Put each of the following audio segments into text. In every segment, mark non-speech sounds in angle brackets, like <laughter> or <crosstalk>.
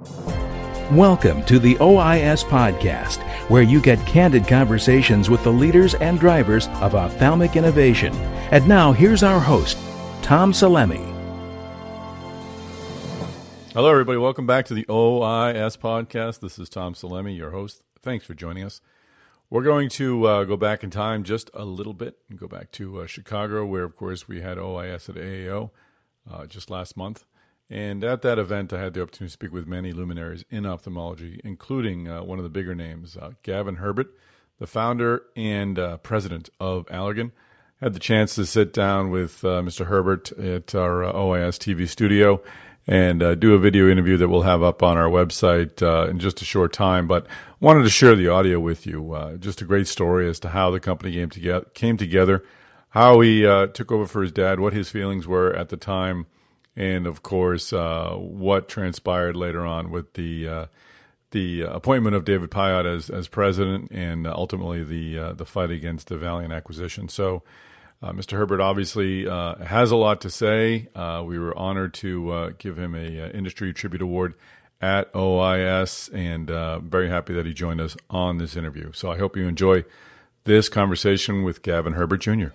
Welcome to the OIS Podcast, where you get candid conversations with the leaders and drivers of ophthalmic innovation. And now, here's our host, Tom Salemi. Hello, everybody. Welcome back to the OIS Podcast. This is Tom Salemi, your host. Thanks for joining us. We're going to uh, go back in time just a little bit and go back to uh, Chicago, where, of course, we had OIS at AAO uh, just last month. And at that event, I had the opportunity to speak with many luminaries in ophthalmology, including uh, one of the bigger names, uh, Gavin Herbert, the founder and uh, president of Allergan. Had the chance to sit down with uh, Mr. Herbert at our uh, OIS TV studio and uh, do a video interview that we'll have up on our website in just a short time. But wanted to share the audio with you. just a great story as to how the company came together, came together how he took over for his dad, what his feelings were at the time and of course, uh, what transpired later on with the uh, the appointment of David Pyott as as president, and ultimately the uh, the fight against the Valeant acquisition. So. Uh, Mr. Herbert obviously uh, has a lot to say. we were honored to give him a industry tribute award at OIS, and very happy that he joined us on this interview. So I hope you enjoy this conversation with Gavin Herbert Jr.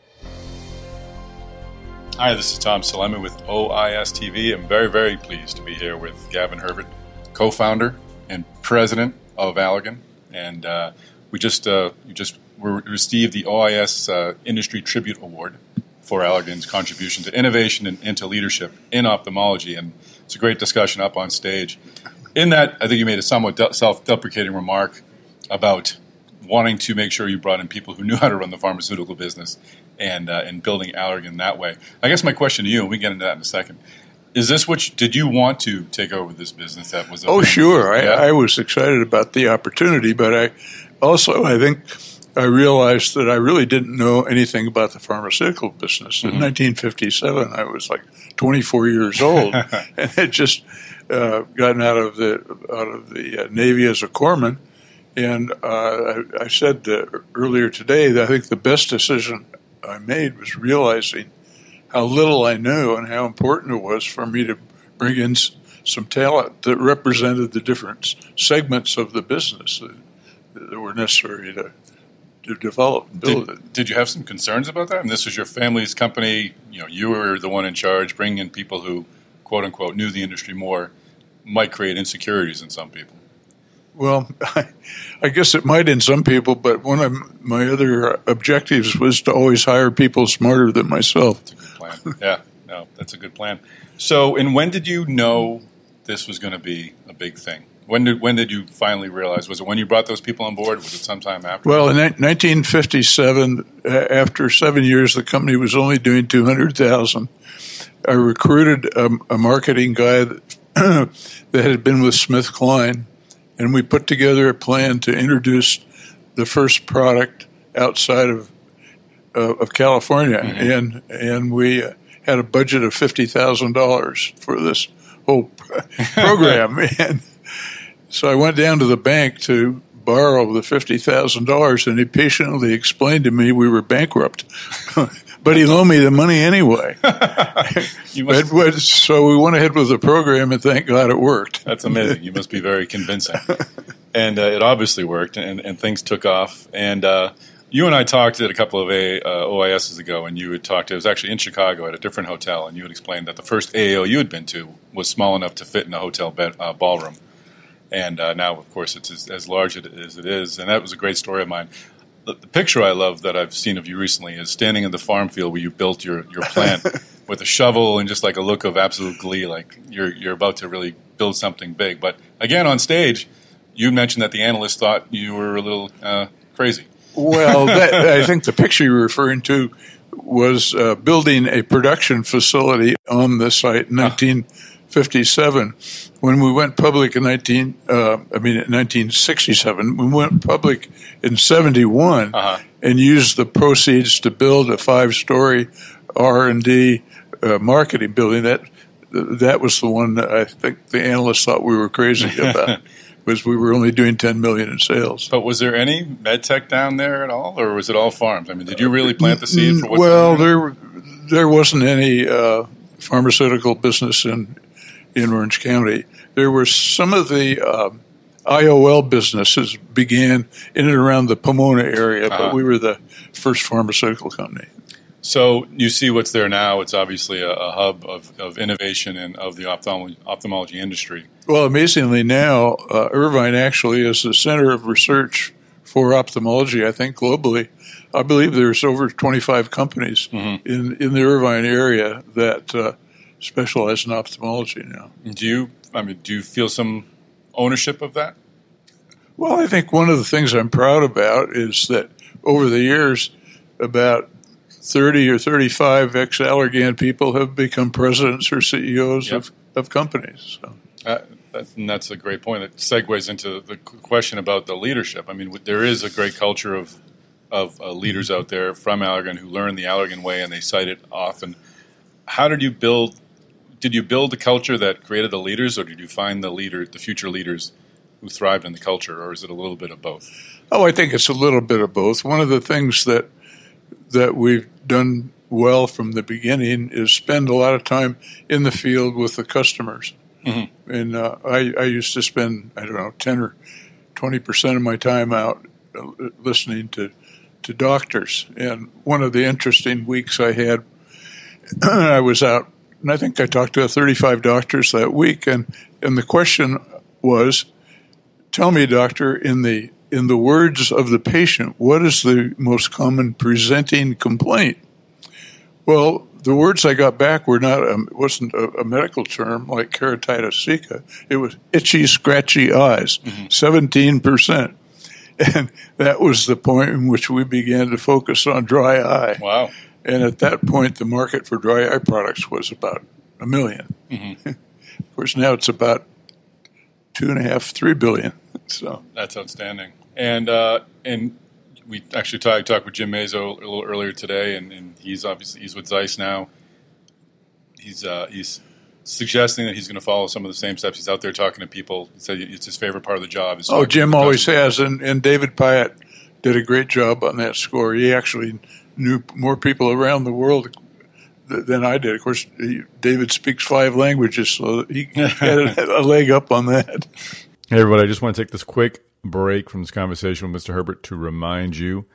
Hi, this is Tom Salemi with OIS TV. I'm very, very pleased to be here with Gavin Herbert, co founder and president of Allergan. And uh, we just, uh, we just received the OIS uh, Industry Tribute Award for Allergan's contribution to innovation and into leadership in ophthalmology. And it's a great discussion up on stage. In that, I think you made a somewhat de- self deprecating remark about wanting to make sure you brought in people who knew how to run the pharmaceutical business and uh, and building Allergan that way. I guess my question to you, and we get into that in a second. Is this what you, did you want to take over this business? That was oh sure, yeah. I, I was excited about the opportunity, but I also I think I realized that I really didn't know anything about the pharmaceutical business. In mm-hmm. 1957, I was like 24 years old, <laughs> and had just uh, gotten out of the out of the uh, Navy as a corpsman. And uh, I, I, said earlier today that I think the best decision I made was realizing how little I knew and how important it was for me to bring in some talent that represented the different segments of the business that, that were necessary to to develop and build did, it. Did you have some concerns about that? I And this was your family's company. You know, you were the one in charge. Bringing in people who, quote unquote, knew the industry more, might create insecurities in some people. Well, I, <laughs> I, guess it might in some people, but one of my other objectives was to always hire people smarter than myself. That's a good plan. yeah, no, that's a good plan. So, and when did you know this was going to be a big thing? When did when did you finally realize? Was it when you brought those people on board? Was it sometime after? Well, in 1957, after seven years, the company was only doing 200,000. I recruited a, a marketing guy that, <clears throat> that had been with Smith Kline and we put together a plan to introduce the first product outside of uh, of California, mm-hmm. and and we uh, had a budget of fifty thousand dollars for this whole <laughs> program, and so I went down to the bank to borrow the fifty thousand dollars, and he patiently explained to me we were bankrupt. <laughs> but he loaned me the money anyway. <laughs> but, but, so we went ahead with the program, and thank God it worked. That's amazing. You must be very convincing. and uh, it obviously worked, and, and, things took off. And uh, you and I talked at a couple of a, uh, OISs ago, and you had talked. It was actually in Chicago at a different hotel, and you had explained that the first AAO you had been to was small enough to fit in a hotel bed, uh, ballroom. And uh, now, of course, it's as, as large as it is. And that was a great story of mine the, the, picture I love that I've seen of you recently is standing in the farm field where you built your, your plant <laughs> with a shovel and just like a look of absolute glee, like you're you're about to really build something big. But again, on stage, you mentioned that the analysts thought you were a little uh, crazy. Well, <laughs> that, I think the picture you're referring to was uh, building a production facility on the site in 1957. When we went public in 19, uh, I mean, 1967, we went public in 71 uh-huh. and used the proceeds to build a five-story R&D uh, marketing building. That that was the one that I think the analysts thought we were crazy <laughs> about. was we were only doing 10 million in sales. But was there any med tech down there at all, or was it all farms? I mean, did you really plant the seed for what's Well, there there wasn't any uh, pharmaceutical business in in Orange County. there were some of the uh, IOL businesses began in and around the Pomona area, Uh-huh. but we were the first pharmaceutical company. So you see what's there now. It's obviously a, a hub of, of innovation and of the ophthalmology, ophthalmology industry. Well, amazingly now, uh, Irvine actually is the center of research for ophthalmology, I think globally. I believe there's over 25 companies in, in the Irvine area that uh, specialize in ophthalmology now. Do you? I mean, do you feel some ownership of that? Well, I think one of the things I'm proud about is that over the years, about 30 or 35 ex Allergan people have become presidents or CEOs Yep. of, of companies. So. Uh, that, and that's a great point. It segues into the question about the leadership. I mean, there is a great culture of of uh, leaders out there from Allergan who learn the Allergan way and they cite it often. How did you build? Did you build the culture that created the leaders, or did you find the leader, the future leaders, who thrived in the culture, or is it a little bit of both? Oh, I think it's a little bit of both. One of the things that that we've done well from the beginning is spend a lot of time in the field with the customers. And uh, I, I used to spend I don't know ten or twenty percent of my time out uh, listening to to doctors. And one of the interesting weeks I had, <clears throat> I was out, and I think I talked to 35 doctors that week, and and the question was, tell me, doctor, in the in the words of the patient, what is the most common presenting complaint? Well, the words I got back were not um, it wasn't a, a medical term like keratitis sicca. It was itchy, scratchy eyes, 17 percent, and that was the point in which we began to focus on dry eye. Wow. And at that point, the market for dry eye products was about a 1000000 <laughs> of course, now it's about two and a half, three billion. <laughs> So, That's outstanding. And uh, and we actually talked talked with Jim Mazzo a little earlier today, and, and he's obviously he's with Zeiss now. He's uh, he's suggesting that he's going to follow some of the same steps. He's out there talking to people. He said it's his favorite part of the job. Oh, Jim always has, and, and David Pyott did a great job on that score. He actually knew more people around the world than I did. Of course, David speaks five languages, so he <laughs> had a, leg up on that. Hey, everybody, I just want to take this quick break from this conversation with Mr. Herbert to remind you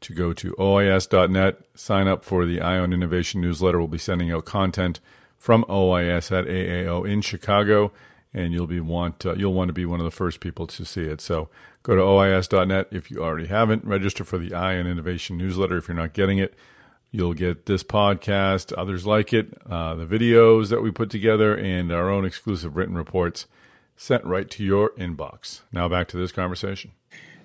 to go to OIS.net, sign up for the Eye on Innovation newsletter. We'll be sending out content from OIS at AAO in Chicago, and you'll be want uh, you'll want to be one of the first people to see it. So go to OIS.net if you already haven't. Register for the Eye on Innovation newsletter if you're not getting it. You'll get this podcast, others like it, uh, the videos that we put together, and our own exclusive written reports sent right to your inbox. Now back to this conversation.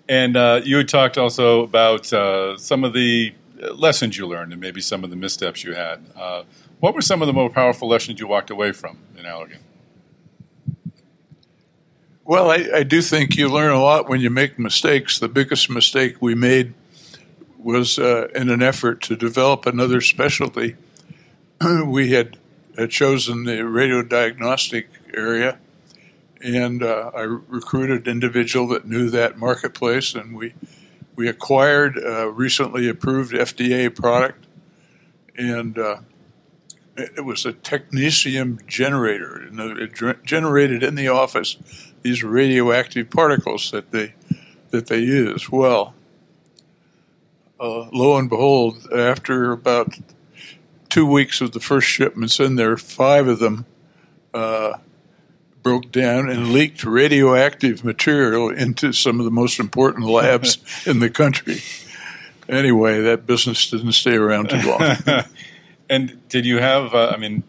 And uh, you talked also about uh, some of the lessons you learned and maybe some of the missteps you had. Uh, what were some of the more powerful lessons you walked away from in Allergan? Well, I, I do think you learn a lot when you make mistakes. The biggest mistake we made was uh, in an effort to develop another specialty. <clears throat> we had, had chosen the radiodiagnostic area, and uh, I recruited an individual that knew that marketplace, and we we acquired a recently approved FDA product, and uh, it was a technetium generator, and it generated in the office these radioactive particles that they that they use. Well, uh, lo and behold, after about two weeks of the first shipments in there, five of them uh, broke down and leaked radioactive material into some of the most important labs <laughs> in the country. Anyway, that business didn't stay around too long. <laughs> And did you have? Uh, I mean,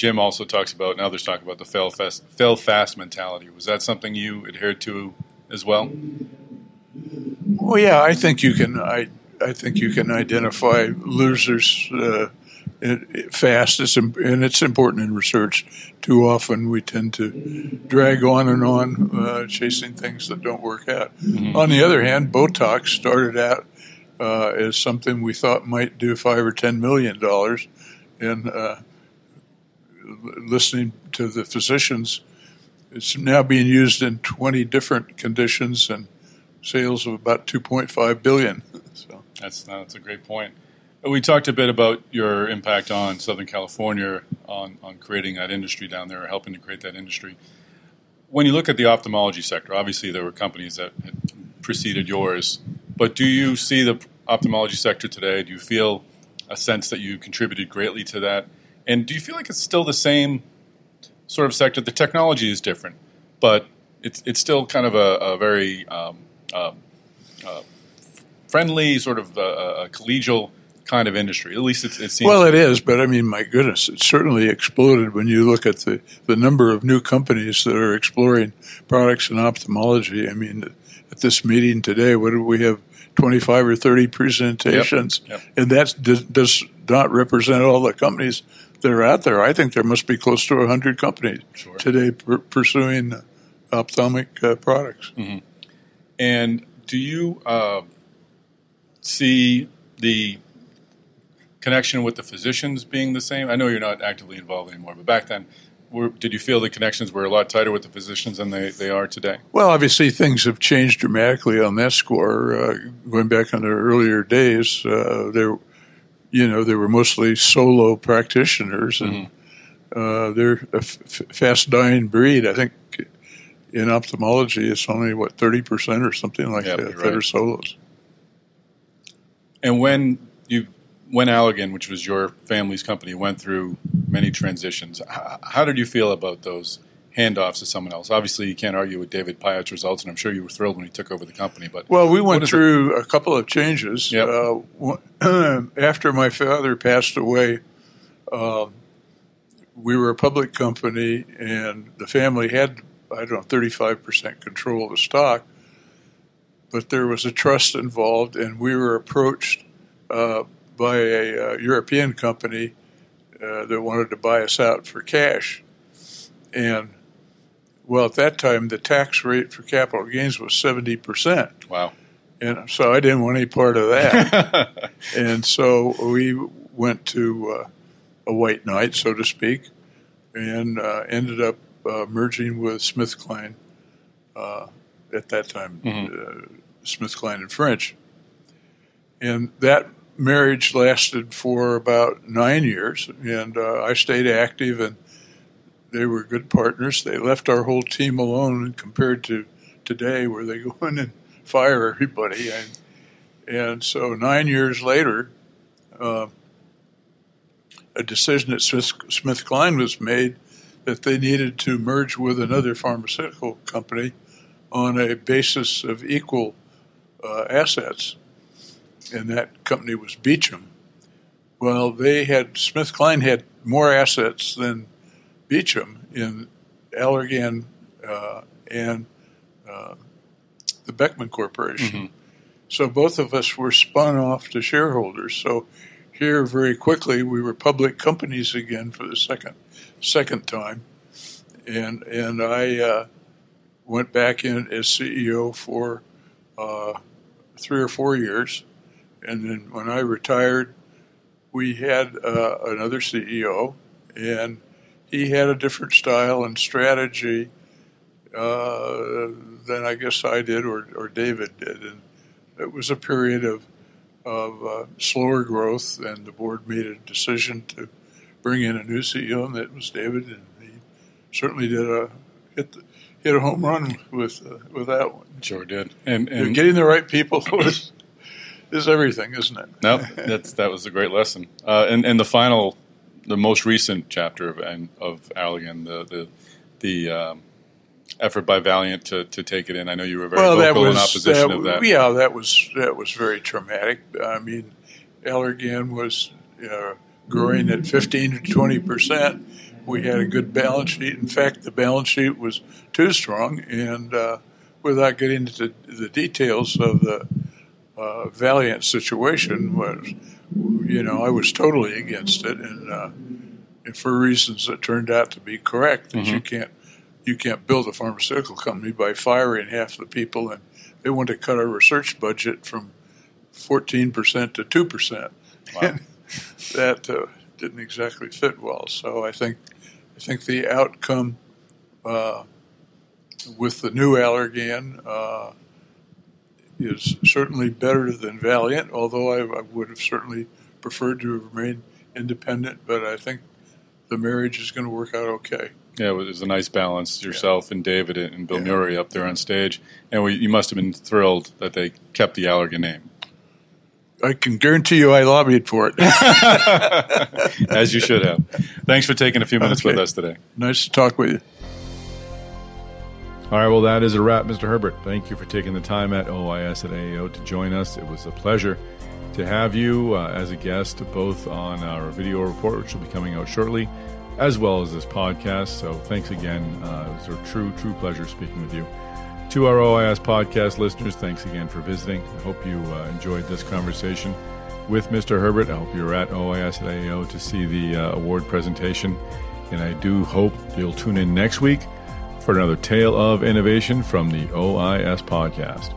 Jim also talks about, and others talk about the fail fast, fail fast mentality. Was that something you adhered to as well? Well, yeah, I think you can. I I think you can identify losers uh, it, it fast. It's and it's important in research. Too often we tend to drag on and on, uh, chasing things that don't work out. On the other hand, Botox started out uh, as something we thought might do five or ten million dollars, and uh, listening to the physicians, it's now being used in twenty different conditions and sales of about 2.5 billion. <laughs> So That's that's a great point. We talked a bit about your impact on Southern California on, on creating that industry down there, or helping to create that industry. when you look at the ophthalmology sector, obviously there were companies that preceded yours, but do you see the ophthalmology sector today? Do you feel a sense that you contributed greatly to that? And do you feel like it's still the same sort of sector? The technology is different, but it's it's still kind of a, a very um, uh, uh, friendly, sort of uh, a collegial kind of industry. At least it, it seems. Well, it is, but I mean, my goodness, it certainly exploded when you look at the, the number of new companies that are exploring products in ophthalmology. I mean, at this meeting today, what do we have? 25 or 30 presentations, Yep, yep. and that does not represent all the companies that are out there. I think there must be close to 100 companies Sure. today per- pursuing ophthalmic uh, products. And do you uh, see the connection with the physicians being the same? I know you're not actively involved anymore, but back then, were, did you feel the connections were a lot tighter with the physicians than they, they are today? Well, obviously, things have changed dramatically on that score. Uh, going back in the earlier days, uh, there, you know, they were mostly solo practitioners, and uh, they're a f- fast dying breed. I think in ophthalmology, it's only what thirty percent or something like Yep, that that right. are solos. And when you when Allergan, which was your family's company, went through many transitions, h- how did you feel about those handoffs to someone else? Obviously, you can't argue with David Pyott's results, and I'm sure you were thrilled when he took over the company. But Well, we went is it- through a couple of changes. Yep. Uh, <clears throat> after my father passed away, um, we were a public company, and the family had, I don't know, 35% control of the stock. But there was a trust involved, and we were approached uh, by a uh, European company uh, that wanted to buy us out for cash. And, well, at that time, the tax rate for capital gains was 70%. wow, And so I didn't want any part of that. <laughs> and so we went to uh, a white knight, so to speak, and uh, ended up uh, merging with Smith Kline uh, at that time, uh, Smith Kline and French. And that marriage lasted for about nine years, and uh, I stayed active, and they were good partners. They left our whole team alone compared to today, where they <laughs> go in and fire everybody. And, and so nine years later, uh, a decision at Smith, Smith Kline was made that they needed to merge with another pharmaceutical company on a basis of equal uh, assets, and that company was Beecham. Well, they had Smith Kline had more assets than Beecham in Allergan uh, and uh, the Beckman Corporation. So both of us were spun off to shareholders. So here, very quickly, we were public companies again for the second second time, and and I uh, went back in as CEO for uh, three or four years, and then when I retired, we had uh, another CEO, and he had a different style and strategy uh, than I guess I did or, or David did, and it was a period of of uh, slower growth, and the board made a decision to bring in a new CEO, and that was David, and he certainly did a hit the, hit a home run with uh, with that one. sure did. And and getting the right people is, is everything, isn't it? no, that's that was a great lesson. Uh, and and the final, the most recent chapter of and of Allergan, the the the um, effort by Valeant to, to take it in. I know you were very well, vocal was in opposition that, of that. Yeah, that was that was very traumatic. I mean, Allergan was uh, growing at fifteen to twenty percent. We had a good balance sheet. In fact, the balance sheet was too strong, and uh, without getting into the details of the uh, Valeant situation, was you know I was totally against it, and, uh, and for reasons that turned out to be correct. That you can't you can't build a pharmaceutical company by firing half the people, and they want to cut our research budget from fourteen percent to two percent. Wow. <laughs> that uh, didn't exactly fit well. So I think I think the outcome uh, with the new Allergan uh, is certainly better than Valeant. Although I, I would have certainly preferred to remain independent, but I think the marriage is going to work out okay. Yeah, it was a nice balance. Yourself yeah. and David and Bill yeah. Murray up there on stage, and we, you must have been thrilled that they kept the Allergan name. I can guarantee you, I lobbied for it, <laughs> as you should have. Thanks for taking a few minutes okay. with us today. Nice to talk with you. All right, well, that is a wrap, Mr. Herbert. Thank you for taking the time at OIS at AAO to join us. It was a pleasure to have you uh, as a guest, both on our video report, which will be coming out shortly, as well as this podcast. So thanks again. Uh, it was a true, true pleasure speaking with you. To our OIS podcast listeners, thanks again for visiting. I hope you uh, enjoyed this conversation with Mr. Herbert. I hope you're at OIS at AAO to see the uh, award presentation. And I do hope you'll tune in next week for another tale of innovation from the OIS podcast.